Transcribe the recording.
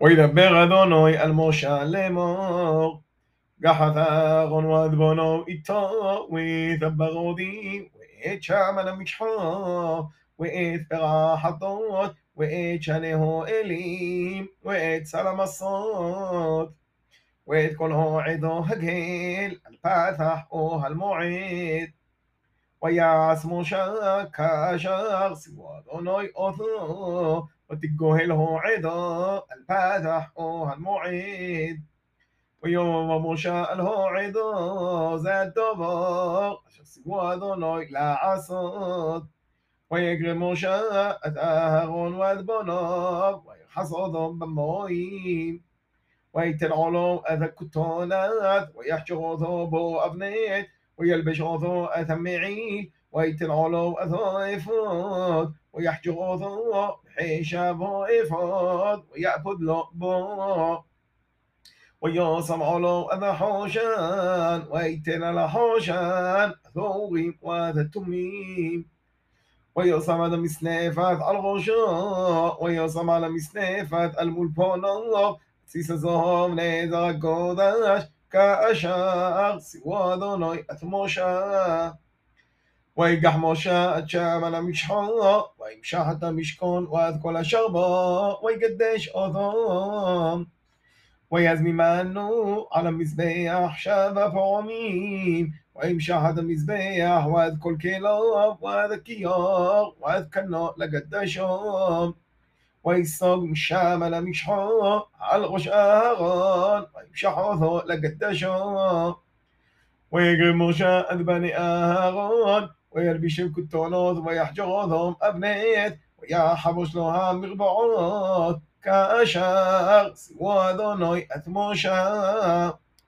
וידבר אדוני אל משה לאמור, גחת אהרון ועדבונו איתו, וידבר עודי, ואת שם על המשחו, ואת פרח הדות, ואת שניהו אלים, ואת סל המסות, ואת כל העדו הגל, על פתח אוהל מועד. ويعصم شاكا شخص وأذني أثو وتجهله عدا الفاتح المعيد ويوم موشى له عدا زاد دبر شخص وأذني لا عصد ويجري موشى أتاهرون وأذبناب ويحصدهم بموين أذا كتونات ويحجر ثوبه أبنيت ويا البشاظة أثمعي ويت العلو أثائفات ويحجغ ضاء بائفات إفاض ويأبد لقباء ويا سمع لو أذا حوشان ويتنا لحوشان ثوغي واذا تميم ويا سمع لمسنافات الغشاء ويا سمع لمسنافات الملبانا سيسا زهم نيزا قدش כאשר סירו אדוני את משה. ויגח משה עד שם על המשחו, וימשח את המשכון ועד כל אשר בו, ויגדש אותו. ויזמימנו על המזבח שבע פעמים, וימשח את המזבח ועד כל כליו, ועד הכיור, ועד כנו לגדשו. ويساق مشام لا مشحا على غشاغان ويمشحوثو لقدشا ويقل مغشا أذبني آغان ويربي شبك التونوث ويحجوثهم أبنيت ويا حبوش لها مغبعوث كاشاغ سوى ذنوي أثموشا